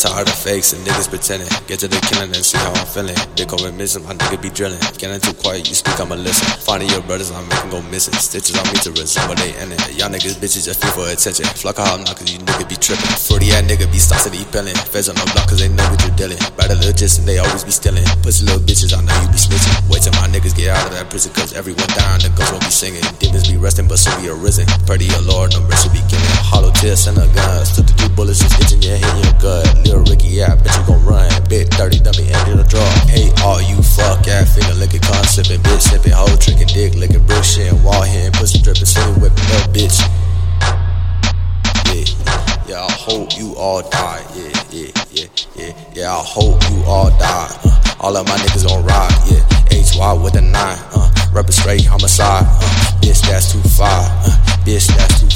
tired of fakes and niggas pretending. Get to the killing and see how I'm feeling. Dick over missing, my nigga be drilling. Getting too quiet, you speak, I'ma listen. Finding your brothers, I'm making go missing. Stitches on me to resemble they in it. Y'all niggas bitches just feel for attention. Flock a hop, cause you nigga be tripping. 40 ass nigga be stossing, pillin'. Feds on the block cause they know what you're dealing. Better legit and they always be stealing. Pussy little bitches, I know you be snitching. Wait till my niggas get out of that prison cause everyone down, the ghosts won't be singing. Demons be resting, but soon be arisen. Pray to your Lord, no mercy be given. Hollow tips and a gun. Took the two bullets, just itching your head, hoe tricking, dick licking, brick shit, wall hitting, pussy dripping, city whipping, up, bitch. Yeah, yeah, I hope you all die. Yeah, yeah, yeah, yeah, yeah, I hope you all die. Uh, all of my niggas gon' ride. Yeah, HY with a nine. Uh, Reppin' straight homicide. Uh, bitch, that's too far. Uh, bitch, that's too